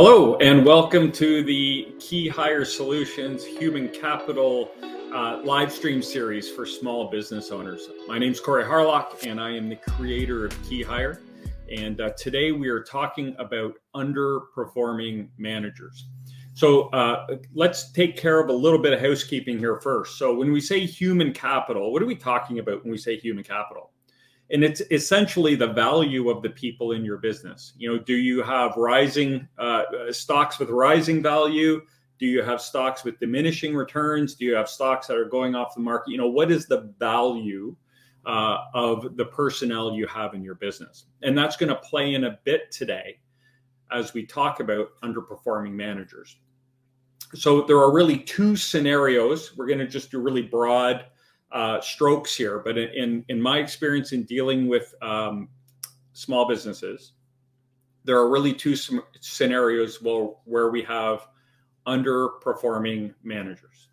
Hello, and welcome to the Keyhire Solutions Human Capital uh, live stream series for small business owners. My name is Corey Harlock, and I am the creator of Keyhire. And uh, today we are talking about underperforming managers. So uh, let's take care of a little bit of housekeeping here first. So, when we say human capital, what are we talking about when we say human capital? And it's essentially the value of the people in your business. You know do you have rising uh, stocks with rising value? Do you have stocks with diminishing returns? Do you have stocks that are going off the market? You know what is the value uh, of the personnel you have in your business? And that's going to play in a bit today as we talk about underperforming managers. So there are really two scenarios. We're going to just do really broad uh, strokes here, but in in my experience in dealing with um, small businesses, there are really two scenarios where, where we have underperforming managers.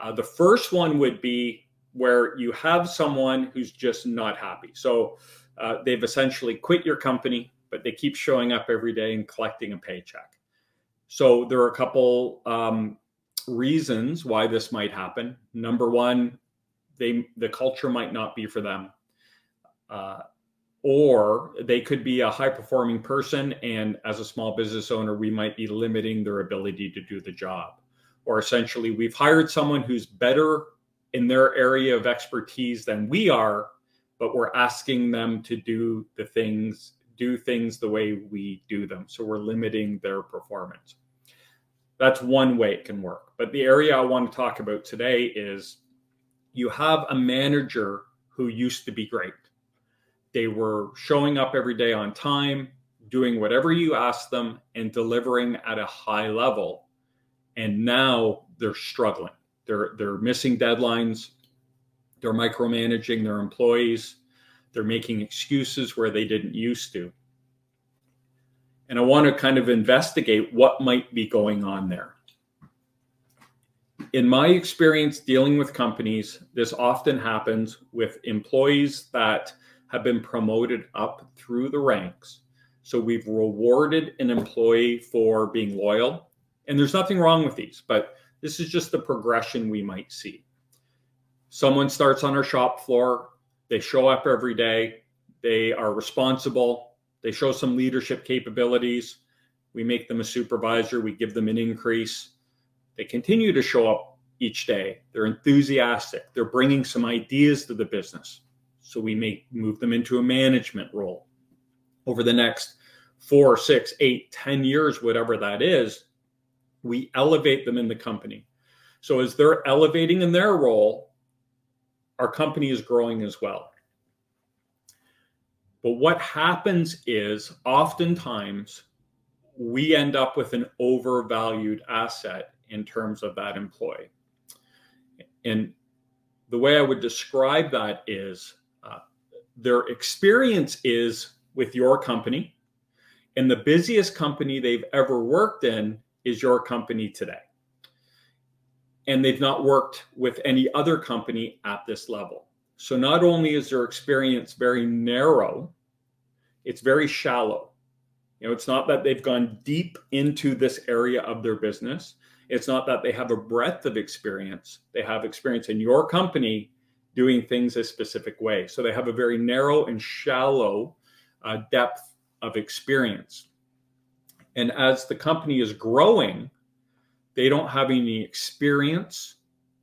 Uh, the first one would be where you have someone who's just not happy. So uh, they've essentially quit your company, but they keep showing up every day and collecting a paycheck. So there are a couple um, reasons why this might happen. Number one, they the culture might not be for them. Uh, or they could be a high performing person and as a small business owner we might be limiting their ability to do the job. Or essentially we've hired someone who's better in their area of expertise than we are but we're asking them to do the things do things the way we do them. So we're limiting their performance. That's one way it can work. But the area i want to talk about today is you have a manager who used to be great. They were showing up every day on time, doing whatever you asked them, and delivering at a high level. And now they're struggling. They're they're missing deadlines. They're micromanaging their employees. They're making excuses where they didn't used to. And I want to kind of investigate what might be going on there in my experience dealing with companies, this often happens with employees that have been promoted up through the ranks. So we've rewarded an employee for being loyal. And there's nothing wrong with these, but this is just the progression we might see. Someone starts on our shop floor, they show up every day, they are responsible, they show some leadership capabilities. We make them a supervisor, we give them an increase they continue to show up each day. They're enthusiastic. They're bringing some ideas to the business. So we may move them into a management role over the next four, six, eight, ten years, whatever that is. We elevate them in the company. So as they're elevating in their role, our company is growing as well. But what happens is oftentimes we end up with an overvalued asset in terms of that employee. And the way I would describe that is uh, their experience is with your company, and the busiest company they've ever worked in is your company today. And they've not worked with any other company at this level. So not only is their experience very narrow, it's very shallow. You know, it's not that they've gone deep into this area of their business. It's not that they have a breadth of experience, they have experience in your company doing things a specific way. So they have a very narrow and shallow uh, depth of experience. And as the company is growing, they don't have any experience,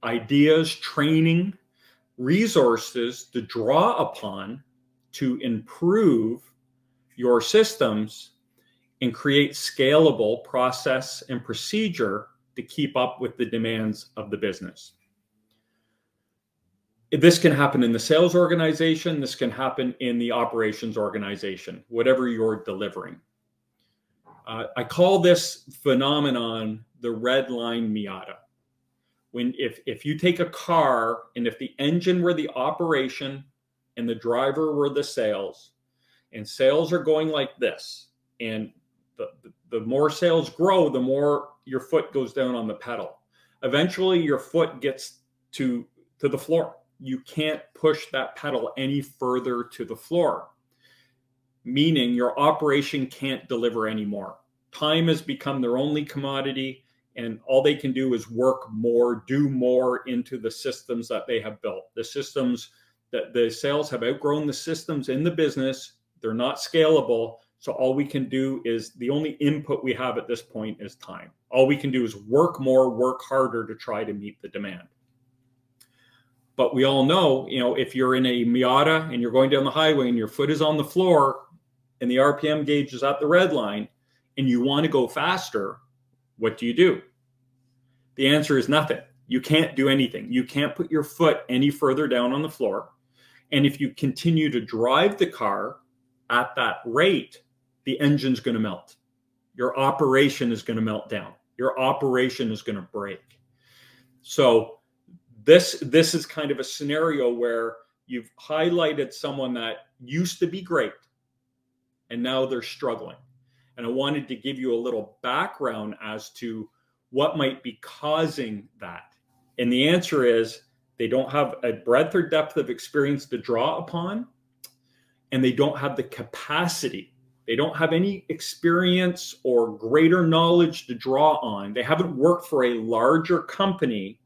ideas, training, resources to draw upon to improve your systems and create scalable process and procedure to keep up with the demands of the business. This can happen in the sales organization, this can happen in the operations organization, whatever you're delivering. Uh, I call this phenomenon the red line Miata. When if if you take a car and if the engine were the operation and the driver were the sales, and sales are going like this, and the, the, more sales grow, the more your foot goes down on the pedal. Eventually, your foot gets to to the floor. You can't push that pedal any further to the floor, meaning your operation can't deliver anymore. time has become their only commodity and all they can do is work more do more into the systems that they have built the systems that the sales have outgrown the systems in the business they're not scalable so all we can do is the only input we have at this point is time all we can do is work more work harder to try to meet the demand but we all know you know if you're in a miata and you're going down the highway and your foot is on the floor and the rpm gauge is at the red line and you want to go faster what do you do? The answer is nothing. You can't do anything. You can't put your foot any further down on the floor. And if you continue to drive the car at that rate, the engine's going to melt. Your operation is going to melt down. Your operation is going to break. So this this is kind of a scenario where you've highlighted someone that used to be great and now they're struggling and I wanted to give you a little background as to what might be causing that. And the answer is they don't have a breadth or depth of experience to draw upon, and they don't have the capacity. They don't have any experience or greater knowledge to draw on. They haven't worked for a larger company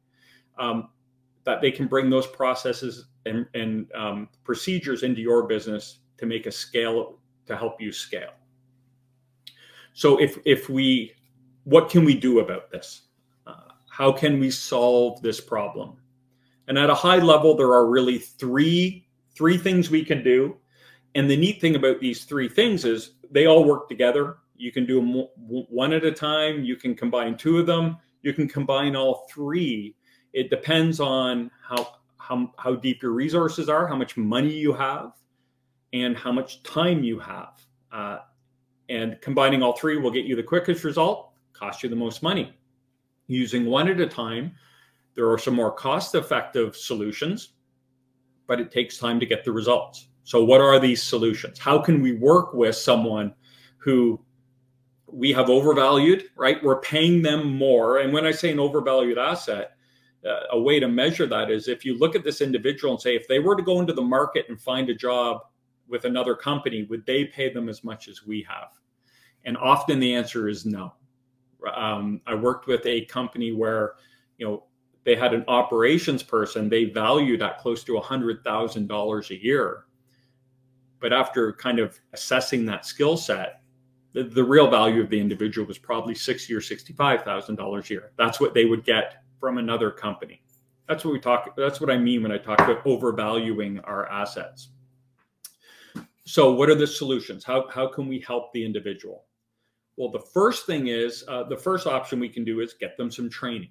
um, that they can bring those processes and, and um, procedures into your business to make a scale to help you scale. So if if we, what can we do about this? Uh, how can we solve this problem? And at a high level, there are really three three things we can do. And the neat thing about these three things is they all work together. You can do them one at a time. You can combine two of them. You can combine all three. It depends on how how, how deep your resources are, how much money you have, and how much time you have. Uh, and combining all three will get you the quickest result, cost you the most money. Using one at a time, there are some more cost effective solutions, but it takes time to get the results. So, what are these solutions? How can we work with someone who we have overvalued, right? We're paying them more. And when I say an overvalued asset, uh, a way to measure that is if you look at this individual and say, if they were to go into the market and find a job with another company, would they pay them as much as we have? And often the answer is no. Um, I worked with a company where, you know, they had an operations person they valued at close to $100,000 a year. But after kind of assessing that skill set, the, the real value of the individual was probably sixty or sixty-five thousand dollars a year. That's what they would get from another company. That's what we talk. That's what I mean when I talk about overvaluing our assets. So, what are the solutions? How how can we help the individual? Well, the first thing is uh, the first option we can do is get them some training.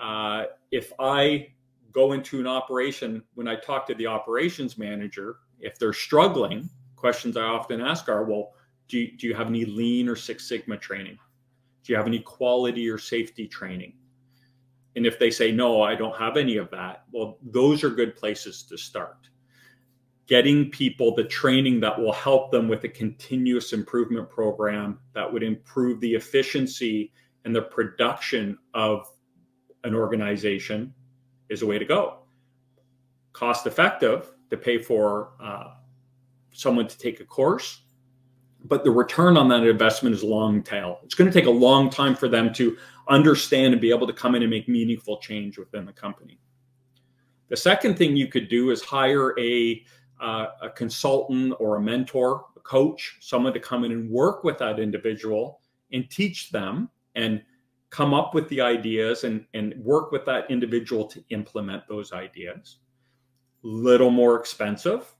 Uh, if I go into an operation, when I talk to the operations manager, if they're struggling, questions I often ask are, well, do you, do you have any lean or Six Sigma training? Do you have any quality or safety training? And if they say, no, I don't have any of that, well, those are good places to start getting people the training that will help them with a continuous improvement program that would improve the efficiency and the production of an organization is a way to go. Cost effective to pay for uh, someone to take a course, but the return on that investment is long tail. It's going to take a long time for them to understand and be able to come in and make meaningful change within the company. The second thing you could do is hire a uh, a consultant or a mentor, a coach, someone to come in and work with that individual and teach them and come up with the ideas and, and work with that individual to implement those ideas. Little more expensive.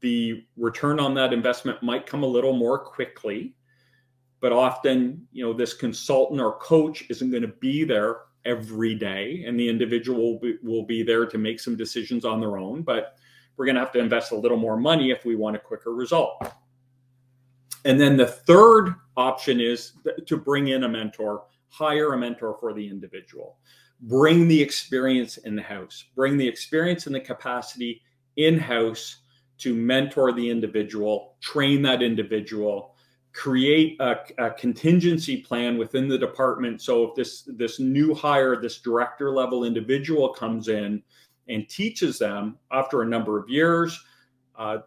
The return on that investment might come a little more quickly, but often, you know, this consultant or coach isn't going to be there every day, and the individual will be, will be there to make some decisions on their own. But we're going to have to invest a little more money if we want a quicker result. And then the third option is to bring in a mentor, hire a mentor for the individual, bring the experience in the house, bring the experience and the capacity in house to mentor the individual, train that individual, create a, a, contingency plan within the department. So if this this new hire, this director level individual comes in, and teaches them after a number of years. Uh,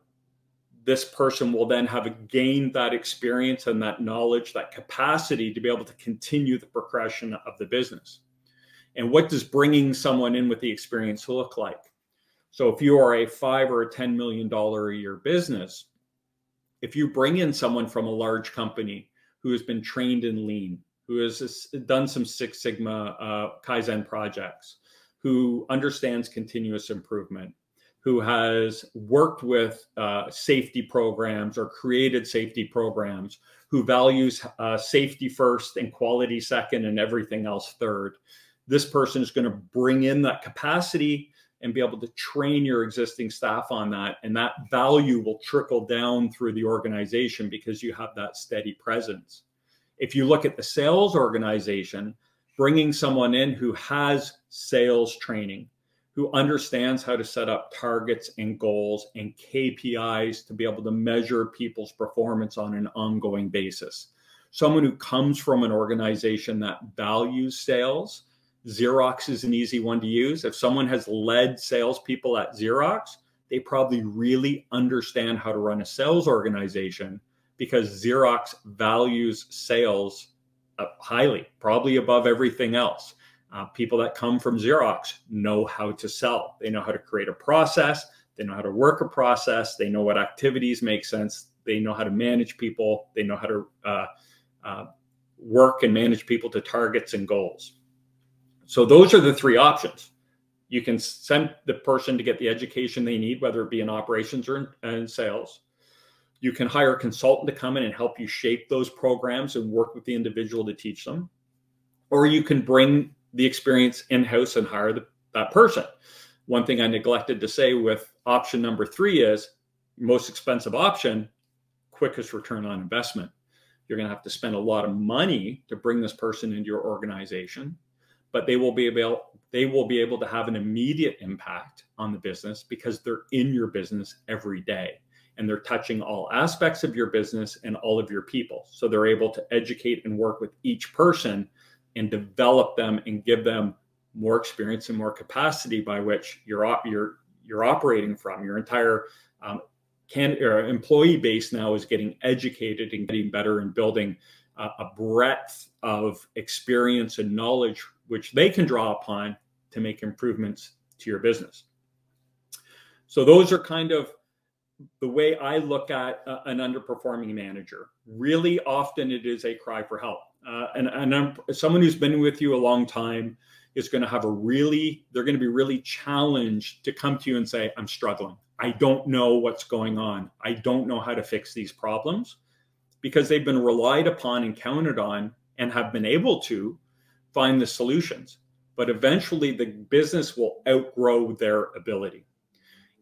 this person will then have gained that experience and that knowledge, that capacity to be able to continue the progression of the business. And what does bringing someone in with the experience look like? So if you are a five or a $10 million a year business, if you bring in someone from a large company who has been trained in lean, who has done some Six Sigma uh, Kaizen projects, who understands continuous improvement, who has worked with uh, safety programs or created safety programs, who values uh, safety first and quality second and everything else third. This person is going to bring in that capacity and be able to train your existing staff on that. And that value will trickle down through the organization because you have that steady presence. If you look at the sales organization, bringing someone in who has sales training, who understands how to set up targets and goals and KPIs to be able to measure people's performance on an ongoing basis. Someone who comes from an organization that values sales. Xerox is an easy one to use. If someone has led salespeople at Xerox, they probably really understand how to run a sales organization because Xerox values sales uh, highly, probably above everything else. Uh, people that come from Xerox know how to sell. They know how to create a process. They know how to work a process. They know what activities make sense. They know how to manage people. They know how to uh, uh, work and manage people to targets and goals. So those are the three options. You can send the person to get the education they need, whether it be in operations or in, in sales. You can hire a consultant to come in and help you shape those programs and work with the individual to teach them. Or you can bring the experience in house and hire the, that person. One thing I neglected to say with option number three is most expensive option, quickest return on investment. You're going to have to spend a lot of money to bring this person into your organization, but they will be able they will be able to have an immediate impact on the business because they're in your business every day and they're touching all aspects of your business and all of your people. So they're able to educate and work with each person and develop them and give them more experience and more capacity by which you're you're you're operating from. Your entire um, can employee base now is getting educated and getting better and building uh, a breadth of experience and knowledge which they can draw upon to make improvements to your business. So those are kind of the way I look at uh, an underperforming manager. Really often it is a cry for help uh, and, and I'm, someone who's been with you a long time is going to have a really they're going to be really challenged to come to you and say i'm struggling i don't know what's going on i don't know how to fix these problems because they've been relied upon and counted on and have been able to find the solutions but eventually the business will outgrow their ability.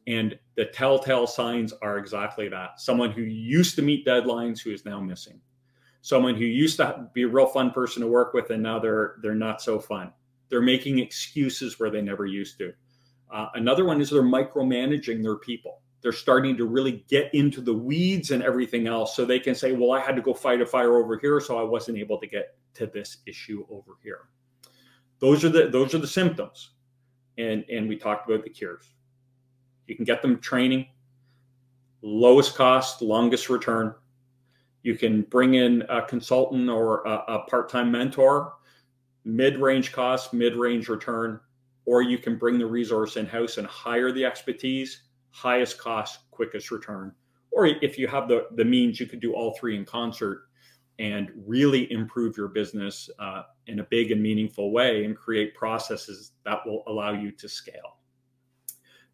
And the telltale signs are exactly that. Someone who used to meet deadlines who is now missing. Someone who used to be a real fun person to work with and now they're they're not so fun. They're making excuses where they never used to. Uh, another one is they're micromanaging their people they're starting to really get into the weeds and everything else. So they can say well i had to go fight a fire over here so i wasn't able to get to this issue over here. Those are the those are the symptoms. And and we talked about the cures. You can get them training lowest cost longest return. You can bring in a consultant or a, a part time mentor, mid range cost, mid range return, or you can bring the resource in house and hire the expertise, highest cost, quickest return. Or if you have the, the means, you could do all three in concert and really improve your business uh, in a big and meaningful way and create processes that will allow you to scale.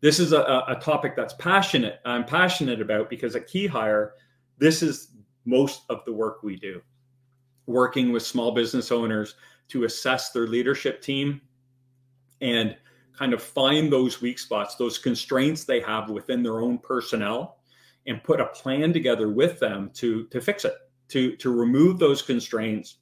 This is a, a topic that's passionate. I'm passionate about because at Keyhire, this is most of the work we do, working with small business owners to assess their leadership team and kind of find those weak spots, those constraints they have within their own personnel, and put a plan together with them to, to fix it, to, to remove those constraints,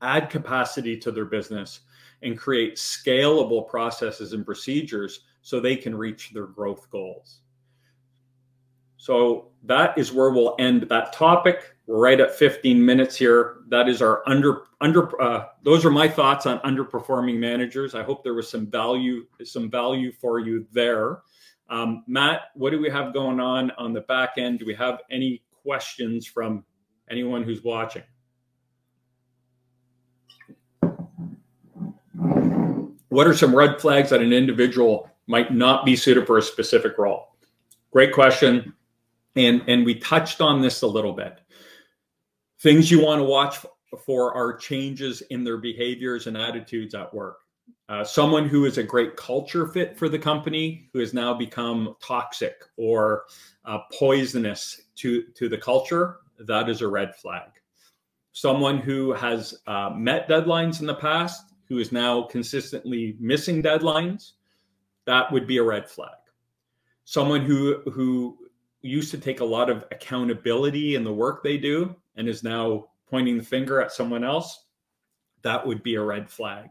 add capacity to their business, and create scalable processes and procedures so they can reach their growth goals. So that is where we'll end that topic. We're right at 15 minutes here. That is our under under. Uh, those are my thoughts on underperforming managers. I hope there was some value some value for you there. Um, Matt, what do we have going on on the back end? Do we have any questions from anyone who's watching? What are some red flags that an individual might not be suited for a specific role? Great question. And, and we touched on this a little bit. Things you want to watch for are changes in their behaviors and attitudes at work. Uh, someone who is a great culture fit for the company who has now become toxic or uh, poisonous to, to the culture, that is a red flag. Someone who has uh, met deadlines in the past, who is now consistently missing deadlines, that would be a red flag. Someone who who used to take a lot of accountability in the work they do and is now pointing the finger at someone else, that would be a red flag.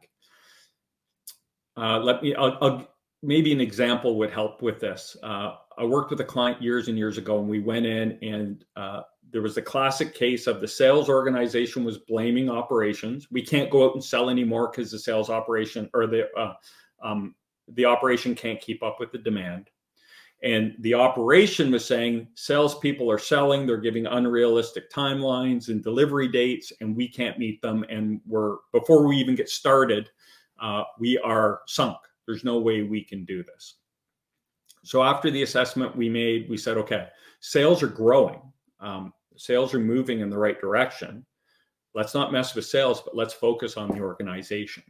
Uh, let me, I'll, I'll, maybe an example would help with this. Uh, I worked with a client years and years ago, and we went in, and uh, there was a classic case of the sales organization was blaming operations. We can't go out and sell anymore because the sales operation or the uh, um, the operation can't keep up with the demand. And the operation was saying salespeople are selling, they're giving unrealistic timelines and delivery dates, and we can't meet them. And we're before we even get started, uh, we are sunk. There's no way we can do this. So after the assessment we made, we said, okay, sales are growing, um, sales are moving in the right direction. Let's not mess with sales, but let's focus on the organization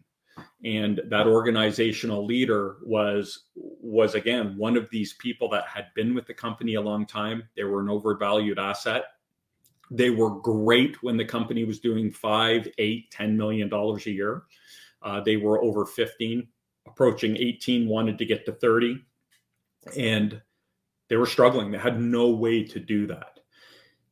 and that organizational leader was was again one of these people that had been with the company a long time. They were an overvalued asset. They were great when the company was doing five eight ten million dollars a year. Uh, they were over 15 approaching 18 wanted to get to 30 and they were struggling. They had no way to do that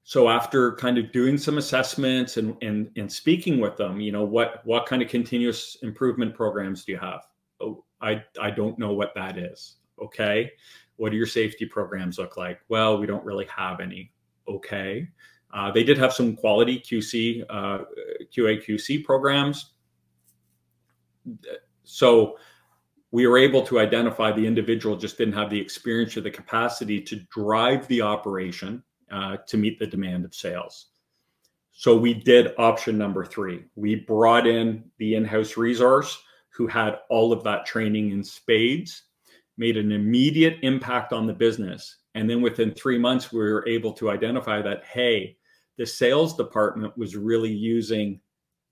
so after kind of doing some assessments and, and and speaking with them you know what what kind of continuous improvement programs do you have? Oh i i don't know what that is. Okay. What do your safety programs look like? Well we don't really have any. Okay. Uh, they did have some quality qc uh, qa qc programs. So we were able to identify the individual just didn't have the experience or the capacity to drive the operation uh, to meet the demand of sales. So we did option number three. We brought in the in house resource who had all of that training in spades, made an immediate impact on the business. And then within three months, we were able to identify that, hey, the sales department was really using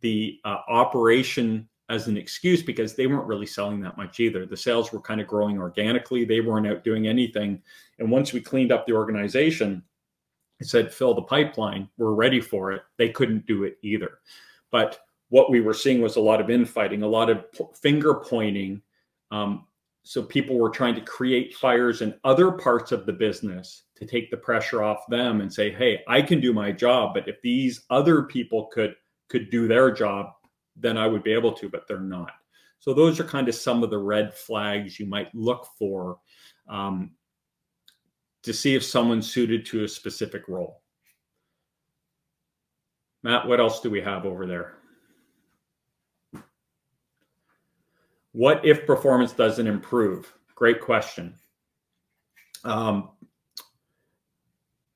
the uh, operation as an excuse because they weren't really selling that much either. The sales were kind of growing organically, they weren't out doing anything. And once we cleaned up the organization, said fill the pipeline. We're ready for it. They couldn't do it either. But what we were seeing was a lot of infighting a lot of finger pointing um, so people were trying to create fires in other parts of the business to take the pressure off them and say hey i can do my job but if these other people could could do their job then i would be able to but they're not. So those are kind of some of the red flags you might look for um, to see if someone's suited to a specific role. Matt, what else do we have over there? What if performance doesn't improve? Great question. Um,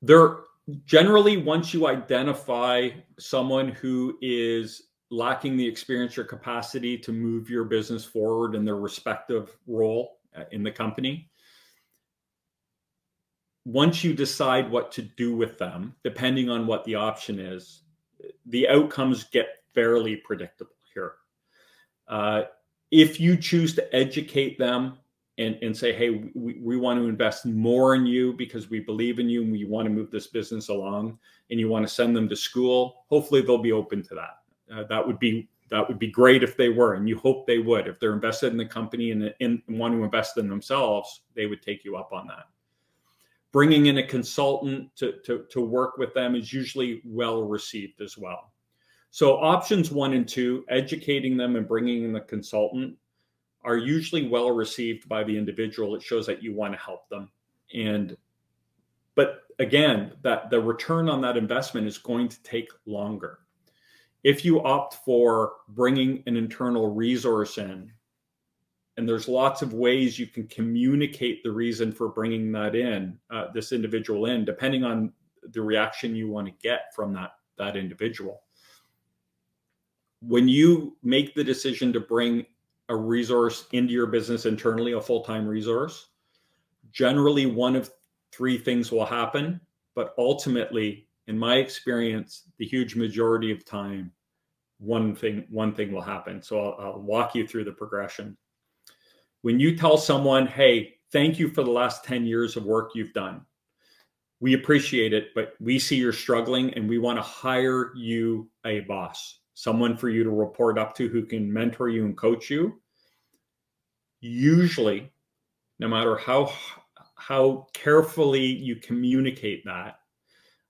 there generally, once you identify someone who is lacking the experience or capacity to move your business forward in their respective role uh, in the company, once you decide what to do with them, depending on what the option is, the outcomes get fairly predictable here. Uh, if you choose to educate them and, and say, hey, we, we want to invest more in you because we believe in you and we want to move this business along, and you want to send them to school, hopefully they'll be open to that. Uh, that would be that would be great if they were, and you hope they would. If they're invested in the company and, and want to invest in themselves, they would take you up on that bringing in a consultant to, to, to work with them is usually well received as well. So, options one and two, educating them and bringing in a consultant, are usually well received by the individual. It shows that you want to help them. And, but again, that the return on that investment is going to take longer. If you opt for bringing an internal resource in and there's lots of ways you can communicate the reason for bringing that in, uh, this individual in, depending on the reaction you want to get from that that individual. When you make the decision to bring a resource into your business internally, a full-time resource, generally one of three things will happen, but ultimately, in my experience, the huge majority of time, one thing one thing will happen. So I'll, I'll walk you through the progression. When you tell someone, "Hey, thank you for the last 10 years of work you've done. We appreciate it, but we see you're struggling and we want to hire you a boss, someone for you to report up to who can mentor you and coach you." Usually, no matter how how carefully you communicate that,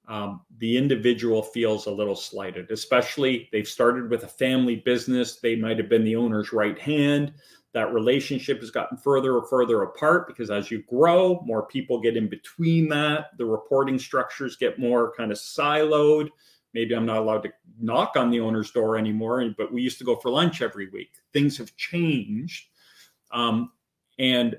um, the individual feels a little slighted, especially they've started with a family business. They might have been the owner's right hand. That relationship has gotten further and further apart because as you grow, more people get in between that. The reporting structures get more kind of siloed. Maybe I'm not allowed to knock on the owner's door anymore, but we used to go for lunch every week. Things have changed. Um, and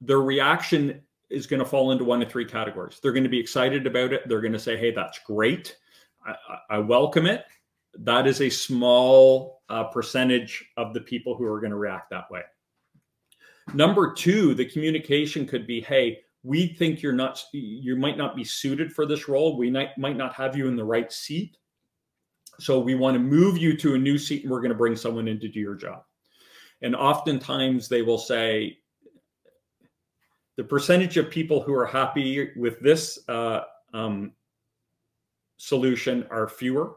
their reaction is going to fall into one of three categories. They're going to be excited about it. They're going to say, "Hey, that's great. I, I welcome it." That is a small uh, percentage of the people who are going to react that way. Number two, the communication could be, "Hey, we think you're not, you might not be suited for this role. We might might not have you in the right seat, so we want to move you to a new seat, and we're going to bring someone in to do your job." And oftentimes they will say, the percentage of people who are happy with this uh, um, solution are fewer.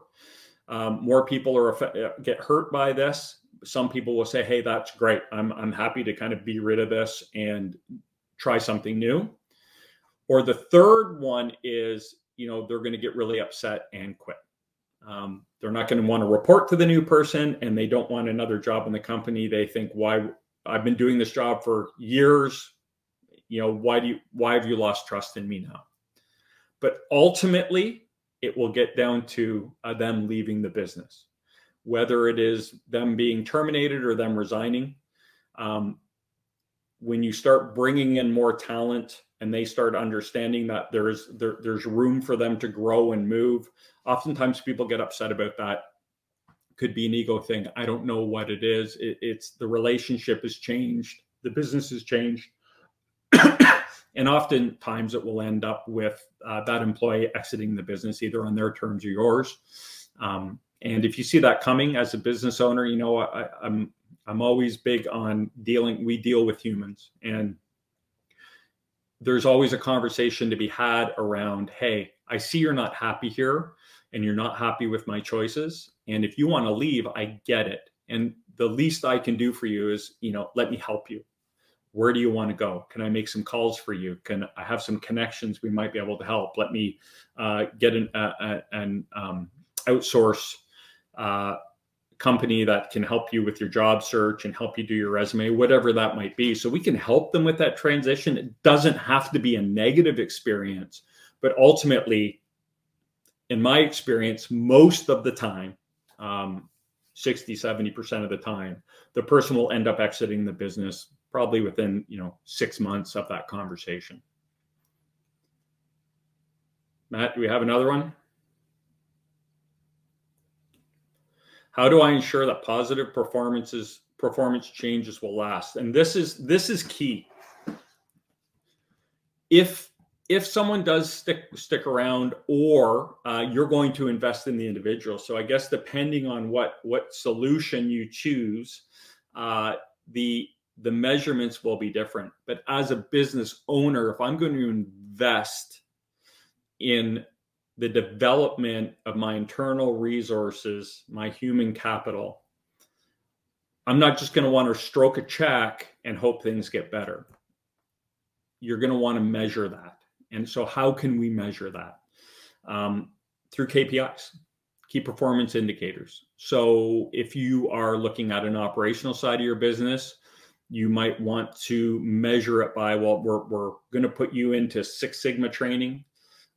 Um, more people are uh, get hurt by this. Some people will say, "Hey, that's great. I'm I'm happy to kind of be rid of this and try something new." Or the third one is, you know, they're going to get really upset and quit. Um, they're not going to want to report to the new person, and they don't want another job in the company. They think, "Why? I've been doing this job for years you know why do you why have you lost trust in me now but ultimately it will get down to uh, them leaving the business. Whether it is them being terminated or them resigning um, when you start bringing in more talent and they start understanding that there's there, there's room for them to grow and move oftentimes people get upset about that. Could be an ego thing. I don't know what it is. It, it's the relationship has changed. The business has changed and oftentimes it will end up with uh, that employee exiting the business either on their terms or yours. Um, and if you see that coming as a business owner, you know I, I'm I'm always big on dealing. We deal with humans, and there's always a conversation to be had around. Hey, I see you're not happy here, and you're not happy with my choices. And if you want to leave, I get it. And the least I can do for you is, you know, let me help you where do you want to go? Can i make some calls for you? Can i have some connections we might be able to help? Let me uh, get an, uh, an um, outsource uh, company that can help you with your job search and help you do your resume whatever that might be. So we can help them with that transition. It doesn't have to be a negative experience but ultimately in my experience most of the time um, 60 70% of the time the person will end up exiting the business probably within you know six months of that conversation. Matt, do we have another one? How do I ensure that positive performances performance changes will last? And this is this is key. If if someone does stick stick around or uh, you're going to invest in the individual so i guess depending on what what solution you choose uh, the the measurements will be different. But as a business owner, if I'm going to invest in the development of my internal resources, my human capital, I'm not just going to want to stroke a check and hope things get better. You're going to want to measure that. And so, how can we measure that? Um, through KPIs, key performance indicators. So, if you are looking at an operational side of your business, you might want to measure it by well we're, we're going to put you into six sigma training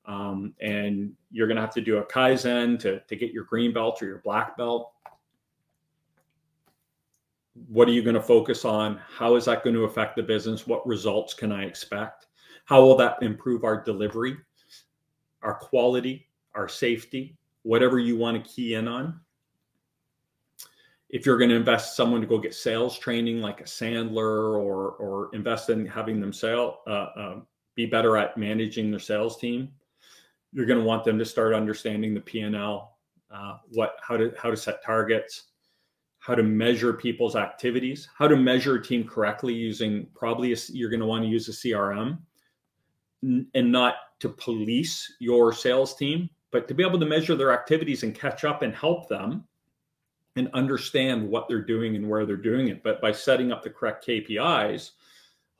um, and you're going to have to do a kaizen to, to get your green belt or your black belt what are you going to focus on? How is that going to affect the business? What results can I expect? How will that improve our delivery, our quality, our safety, whatever you want to key in on? If you're going to invest someone to go get sales training like a Sandler or or invest in having them sell uh, uh, be better at managing their sales team, you're going to want them to start understanding the P&L, uh, what how to how to set targets, how to measure people's activities, how to measure a team correctly using probably a, you're going to want to use a CRM and not to police your sales team, but to be able to measure their activities and catch up and help them and understand what they're doing and where they're doing it. But by setting up the correct KPIs,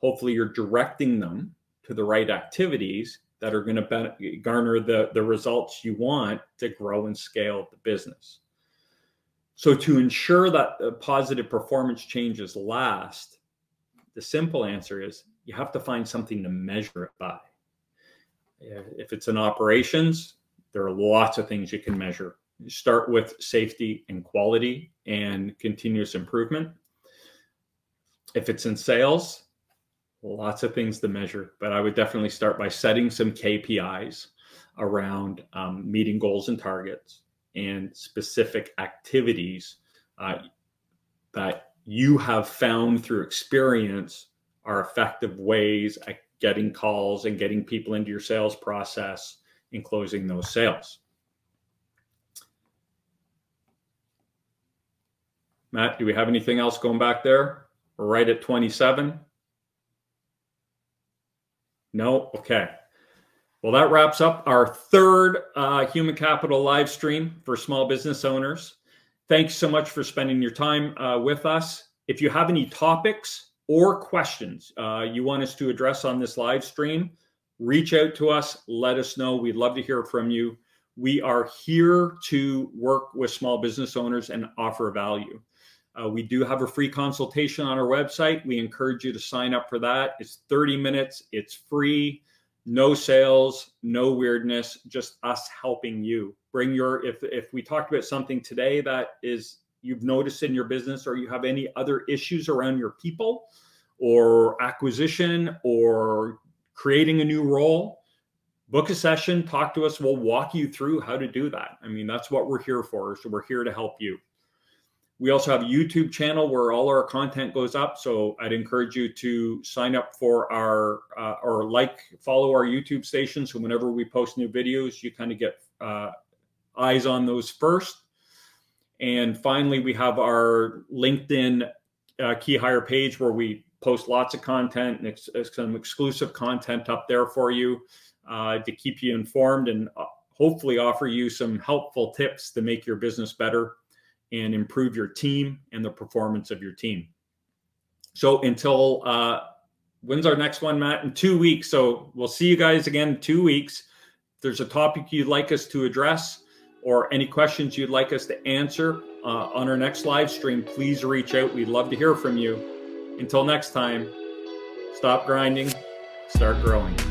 hopefully you're directing them to the right activities that are going to garner the, the results you want to grow and scale the business. So, to ensure that positive performance changes last, the simple answer is you have to find something to measure it by. If it's in operations, there are lots of things you can measure. Start with safety and quality and continuous improvement. If it's in sales, lots of things to measure, but I would definitely start by setting some KPIs around um, meeting goals and targets and specific activities uh, that you have found through experience are effective ways at getting calls and getting people into your sales process and closing those sales. Matt, do we have anything else going back there? Right at 27. No? Okay. Well, that wraps up our third uh, Human Capital live stream for small business owners. Thanks so much for spending your time uh, with us. If you have any topics or questions uh, you want us to address on this live stream, reach out to us. Let us know. We'd love to hear from you. We are here to work with small business owners and offer value. Uh, we do have a free consultation on our website. We encourage you to sign up for that. It's 30 minutes, it's free no sales, no weirdness, just us helping you. Bring your if if we talked about something today that is you've noticed in your business or you have any other issues around your people or acquisition or creating a new role, book a session, talk to us, we'll walk you through how to do that. I mean, that's what we're here for. So we're here to help you. We also have a YouTube channel where all our content goes up. So I'd encourage you to sign up for our uh, or like, follow our YouTube station. So whenever we post new videos, you kind of get uh, eyes on those first. And finally, we have our LinkedIn uh, Keyhire page where we post lots of content and ex- some exclusive content up there for you uh, to keep you informed and uh, hopefully offer you some helpful tips to make your business better and improve your team and the performance of your team. So until uh, when's our next one, Matt? In two weeks. So we'll see you guys again in two weeks. If there's a topic you'd like us to address or any questions you'd like us to answer uh, on our next live stream, please reach out. We'd love to hear from you. Until next time, stop grinding, start growing.